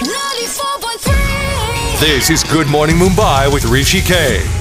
94.3 This is Good Morning Mumbai with Rishi K.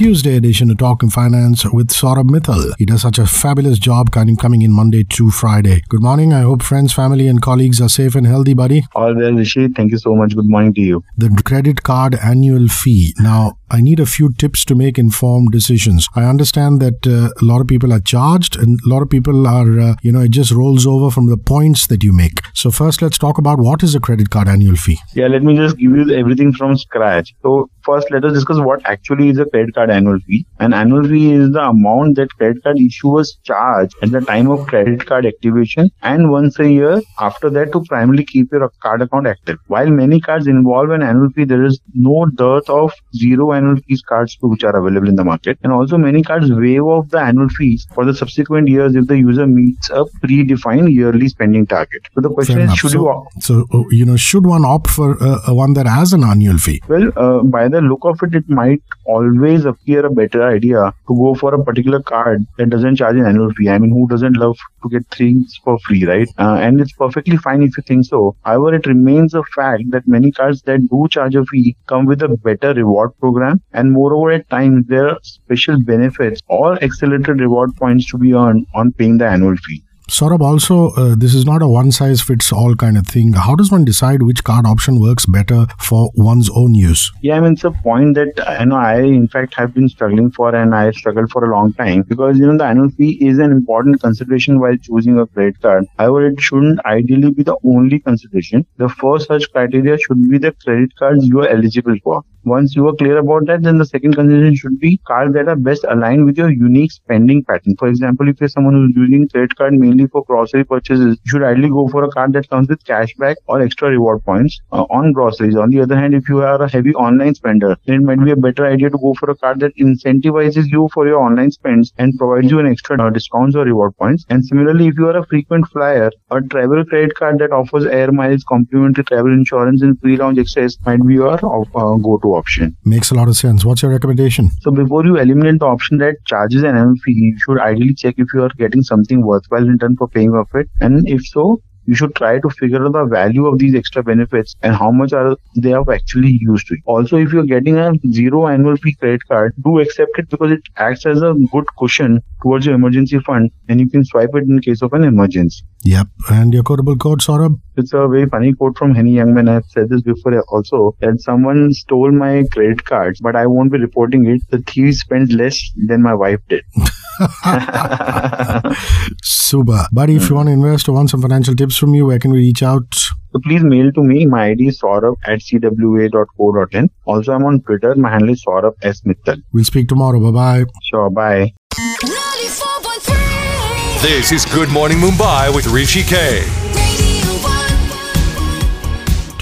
Radio 1 Tuesday edition of Talking Finance with Saurabh Mittal. He does such a fabulous job kind of coming in Monday to Friday. Good morning. I hope friends, family, and colleagues are safe and healthy, buddy. All well, Rishi. Thank you so much. Good morning to you. The credit card annual fee. Now, I need a few tips to make informed decisions. I understand that uh, a lot of people are charged and a lot of people are, uh, you know, it just rolls over from the points that you make. So, first, let's talk about what is a credit card annual fee. Yeah, let me just give you everything from scratch. So, first, let us discuss what actually is a credit card annual fee. An annual fee is the amount that credit card issuers charge at the time of credit card activation and once a year after that to primarily keep your card account active. While many cards involve an annual fee, there is no dearth of zero annual fees cards which are available in the market. And also, many cards waive off the annual fees for the subsequent years if the user meets a predefined yearly spending target. So, the question Fair is, enough. should so, you opt? so, uh, you know, should one opt for uh, one that has an annual fee? Well, uh, by the look of it, it might always appear a better idea to go for a particular card that doesn't charge an annual fee. I mean, who doesn't love to get things for free, right? Uh, and it's perfectly fine if you think so. However, it remains a fact that many cards that do charge a fee come with a better reward program, and moreover, at times there are special benefits or accelerated reward points to be earned on paying the annual fee. Saurabh, also, uh, this is not a one size fits all kind of thing. How does one decide which card option works better for one's own use? Yeah, I mean, it's a point that I know I, in fact, have been struggling for and I struggled for a long time because, you know, the annual fee is an important consideration while choosing a credit card. However, it shouldn't ideally be the only consideration. The first such criteria should be the credit cards you are eligible for. Once you are clear about that, then the second consideration should be cards that are best aligned with your unique spending pattern. For example, if you're someone who's using credit card mainly for grocery purchases, you should ideally go for a card that comes with cashback or extra reward points uh, on groceries. On the other hand, if you are a heavy online spender, then it might be a better idea to go for a card that incentivizes you for your online spends and provides you an extra uh, discounts or reward points. And similarly, if you are a frequent flyer, a travel credit card that offers air miles, complimentary travel insurance, and free lounge access might be your uh, go-to option. Makes a lot of sense. What's your recommendation? So before you eliminate the option that charges an annual fee, you should ideally check if you are getting something worthwhile in return for paying off it. And if so, you should try to figure out the value of these extra benefits and how much are they have actually used to. Also, if you're getting a zero annual fee credit card, do accept it because it acts as a good cushion towards your emergency fund and you can swipe it in case of an emergency. Yep. And your quotable code, Saurabh? It's a very funny quote from Henny Youngman. I've said this before also that someone stole my credit cards, but I won't be reporting it. The thief spent less than my wife did. Super. Buddy, if you want to invest or want some financial tips from you, where can we reach out? So please mail to me. My ID is saurabh at cwa.co.in. Also, I'm on Twitter. My handle is Saurabh S. Mittal. We'll speak tomorrow. Bye bye. Sure, bye. This is Good Morning Mumbai with Rishi K.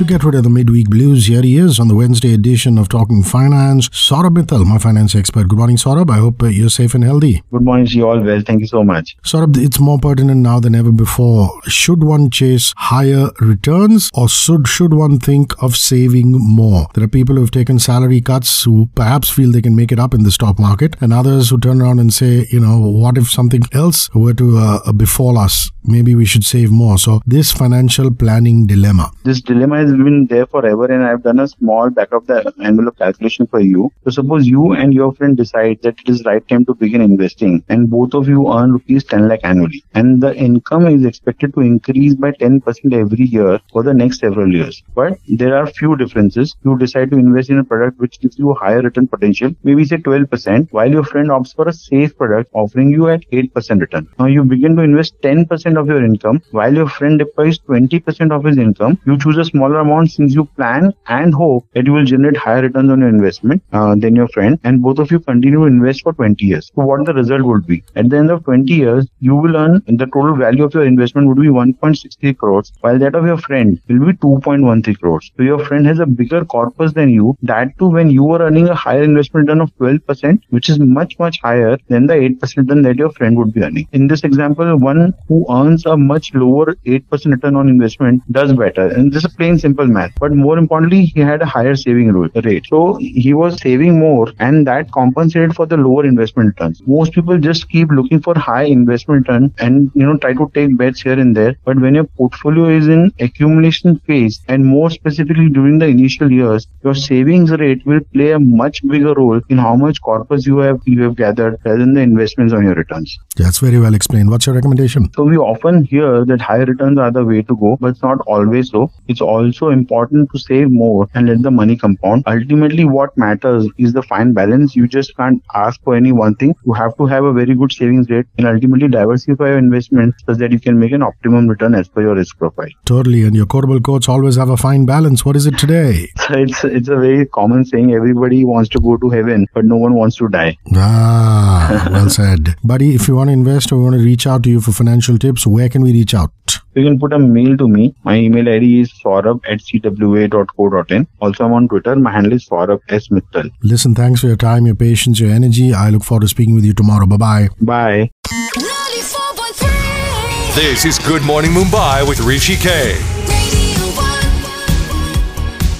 Radio 1 To get rid of the midweek blues, here he is on the Wednesday edition of Talking Finance. Saurabh Mittal, my finance expert. Good morning, Saurabh. I hope uh, you're safe and healthy. Good morning to you all. Well, thank you so much. Saurabh, it's more pertinent now than ever before. Should one chase higher returns or should, should one think of saving more? There are people who have taken salary cuts who perhaps feel they can make it up in the stock market, and others who turn around and say, you know, what if something else were to uh, befall us? Maybe we should save more. So, this financial planning dilemma. This dilemma has been there forever, and I've done a small back of the envelope calculation for you. So, suppose you and your friend decide that it is right time to begin investing, and both of you earn rupees 10 lakh annually, and the income is expected to increase by 10% every year for the next several years. But there are few differences. You decide to invest in a product which gives you a higher return potential, maybe say 12%, while your friend opts for a safe product offering you at 8% return. Now you begin to invest 10% of your income, while your friend deploys 20% of his income. You choose a smaller amount since you plan and hope that you will generate higher returns on your investment uh, than your friend, and both of you continue to invest for 20 years. So what the result would be? At the end of 20 years, you will earn the total value of your investment would be 1.63 crores, while that of your friend will be 2.13 crores. So your friend has a bigger corpus than you. That too, when you are earning a higher investment return of 12%, which is much much higher than the 8% return that your friend would be earning. In this example, one who earns a much lower 8% return on investment does better. And this is a plain simple math. But more importantly, he had a higher saving rate. So he was saving more and that compensated for the lower investment returns. Most people just keep looking for high investment return and you know try to take bets here and there. But when your portfolio is in accumulation phase and more specifically during the initial years, your savings rate will play a much bigger role in how much corpus you have you have gathered rather than the investments on your returns. That's very well explained. What's your recommendation? So we often hear that high returns are the way to go, but it's not always so. It's also important to save more and let the money compound. Ultimately, what matters is the fine balance. You just can't ask for any one thing. You have to have a very good savings rate and ultimately diversify your investments so that you can make an optimum return as per your risk profile. Totally. And your quotable quotes always have a fine balance. What is it today? So it's it's a very common saying. Everybody wants to go to heaven, but no one wants to die. Ah, well said. Buddy, if you want to invest or we want to reach out to you for financial tips, where can we reach out? You can put a mail to me. My email ID is saurabh at cwa.co.in. Also, I'm on Twitter. My handle is saurabh s mittal. Listen, thanks for your time, your patience, your energy. I look forward to speaking with you tomorrow. Bye bye. Bye. 94.3 This is Good Morning Mumbai with Rishi K.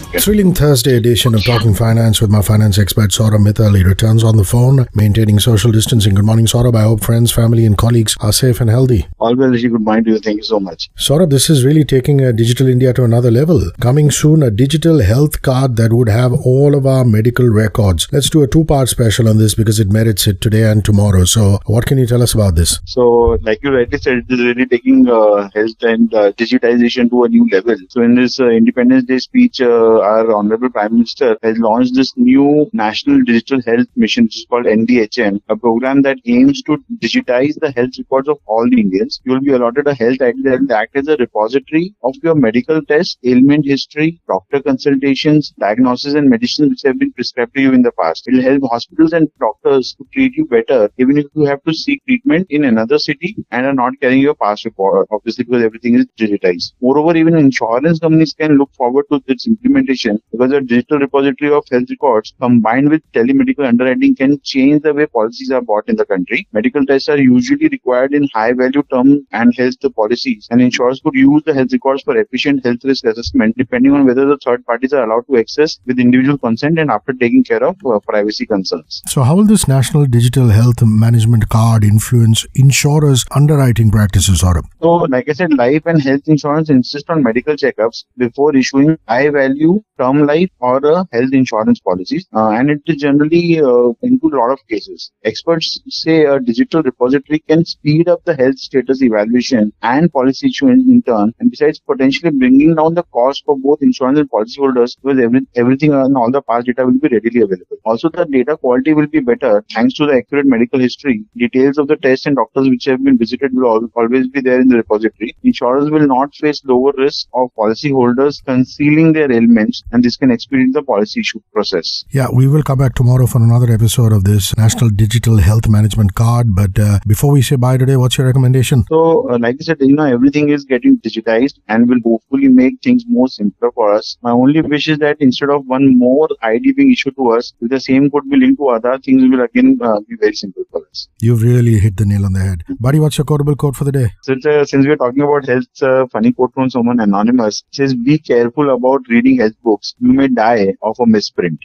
Radio 1. Thrilling Thursday edition of Talking Finance with my finance expert Saurabh Mittal. He returns on the phone, maintaining social distancing. Good morning, Saurabh. I hope friends, family, and colleagues are safe and healthy. All well, Rishi. Good morning to you. Thank you so much. Saurabh, this is really taking uh, digital India to another level. Coming soon, a digital health card that would have all of our medical records. Let's do a two-part special on this because it merits it today and tomorrow. So, what can you tell us about this? So, like you rightly said, it is really taking uh, health and uh, digitization to a new level. So, in this uh, Independence Day speech, uh, our Honorable Prime Minister has launched this new National Digital Health Mission, which is called NDHM, a program that aims to digitize the health records of all the Indians. You will be allotted a health ID that will act as a repository of your medical tests, ailment history, doctor consultations, diagnosis, and medicines which have been prescribed to you in the past. It will help hospitals and doctors to treat you better, even if you have to seek treatment in another city and are not carrying your past record, obviously because everything is digitized. Moreover, even insurance companies can look forward to its implementation because a digital repository of health records combined with telemedical underwriting can change the way policies are bought in the country. Medical tests are usually required in high value term and health policies and insurers could use the health records for efficient health risk assessment depending on whether the third parties are allowed to access with individual consent and after taking care of uh, privacy concerns. So, how will this National Digital Health Management Card influence insurers' underwriting practices, Saurabh? So, like I said, life and health insurance insist on medical checkups before issuing high value term life or uh, health insurance policies. Uh, and it is generally uh, into a lot of cases. Experts say a digital repository can speed up the health status evaluation and policy issuance in turn. And besides potentially bringing down the cost for both insurance and policyholders because every, everything and all the past data will be readily available. Also, the data quality will be better thanks to the accurate medical history. Details of the tests and doctors which have been visited will al- always be there in the repository. Insurers will not face lower risk of policyholders concealing their ailments and this can expedite the policy issue process. Yeah, we will come back tomorrow for another episode of this National Digital Health Management Card. But uh, before we say bye today, what's your recommendation? So, uh, like I said, you know, everything is getting digitized and will hopefully make things more simpler for us. My only wish is that instead of one more ID being issued to us, if the same could be linked to other things, will again uh, be very simple for us. You've really hit the nail on the head. Buddy, what's your quotable quote for the day? It's, uh, since we're talking about health, it's funny quote from someone anonymous. It says, "Be careful about reading health books. You may die of a misprint."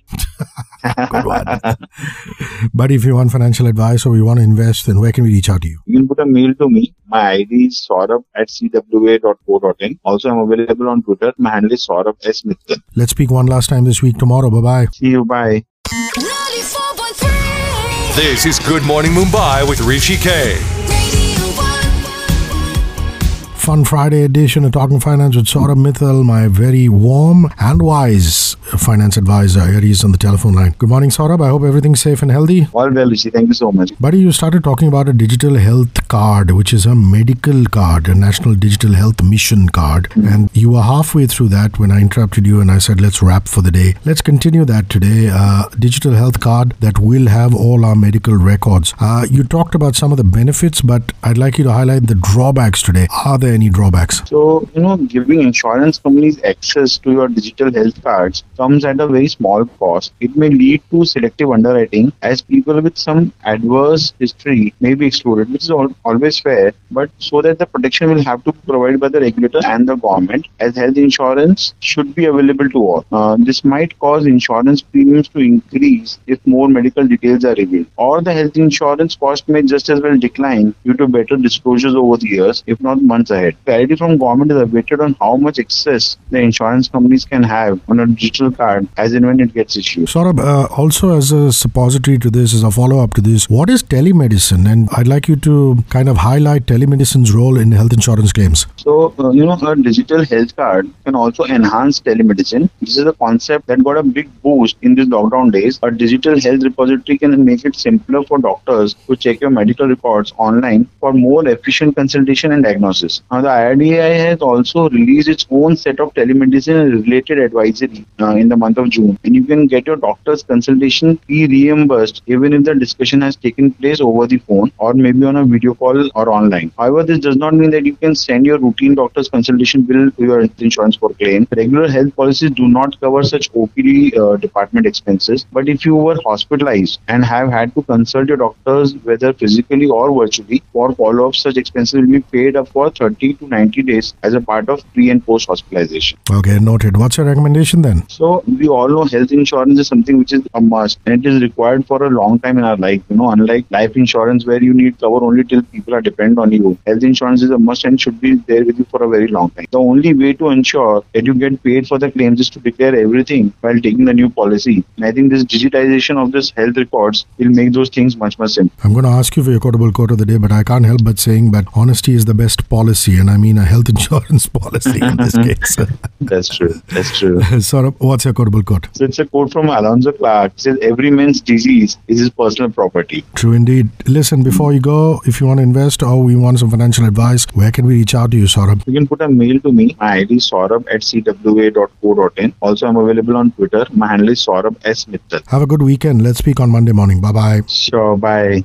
Good one. Buddy, if you want financial advice or you want to invest, then where can we reach out to you? You can put a mail to me. My ID is saurabh at cwa.co.in. Also, I'm available on Twitter. My handle is saurabh s mittal. Let's speak one last time this week tomorrow. Bye bye. See you. Bye. This is Good Morning Mumbai with Rishi K. Radio 1. Fun Friday edition of Talking Finance with Saurabh Mittal, my very warm and wise finance advisor. Here he is on the telephone line. Good morning, Saurabh. I hope everything's safe and healthy. All well, Rishi. Thank you so much. Buddy, you started talking about a digital health card, which is a medical card, a National Digital Health Mission card. And you were halfway through that when I interrupted you and I said, let's wrap for the day. Let's continue that today. Uh, digital health card that will have all our medical records. Uh, you talked about some of the benefits, but I'd like you to highlight the drawbacks today. Are there there any drawbacks? So, you know, giving insurance companies access to your digital health cards comes at a very small cost. It may lead to selective underwriting as people with some adverse history may be excluded, which is al- always fair, but so that the protection will have to be provided by the regulator and the government as health insurance should be available to all. Uh, this might cause insurance premiums to increase if more medical details are revealed, or the health insurance cost may just as well decline due to better disclosures over the years, if not months ahead. Clarity from government is awaited on how much access the insurance companies can have on a digital card as and when it gets issued. Saurabh, uh, also as a suppository to this, as a follow up to this, what is telemedicine? And I'd like you to kind of highlight telemedicine's role in health insurance claims. So, uh, you know, a digital health card can also enhance telemedicine. This is a concept that got a big boost in these lockdown days. A digital health repository can make it simpler for doctors to check your medical records online for more efficient consultation and diagnosis. The IRDAI has also released its own set of telemedicine related advisory uh, in the month of June. And you can get your doctor's consultation fee reimbursed even if the discussion has taken place over the phone or maybe on a video call or online. However, this does not mean that you can send your routine doctor's consultation bill to your insurance for claim. Regular health policies do not cover such OPD uh, department expenses. But if you were hospitalized and have had to consult your doctors, whether physically or virtually, for follow up, such expenses will be paid up for 30 to 90 days as a part of pre and post hospitalization. Okay, noted. What's your recommendation then? So we all know health insurance is something which is a must and it is required for a long time in our life. You know, unlike life insurance where you need cover only till people are dependent on you. Health insurance is a must and should be there with you for a very long time. The only way to ensure that you get paid for the claims is to declare everything while taking the new policy. And I think this digitization of this health records will make those things much much simpler. I'm going to ask you for your quotable quote of the day, but I can't help but saying that honesty is the best policy, and I mean a health insurance policy in this case. That's true. That's true. Saurabh, what's your quotable quote? So it's a quote from Alonzo Clark. It says every man's disease is his personal property. True indeed. Listen, before you go, if you want to invest or we want some financial advice, where can we reach out to you, Saurabh? You can put a mail to me. My ID is saurabh at cwa.co.in. Also, I'm available on Twitter. My handle is saurabh s mittal. Have a good weekend. Let's speak on Monday morning. Bye bye. Sure, bye.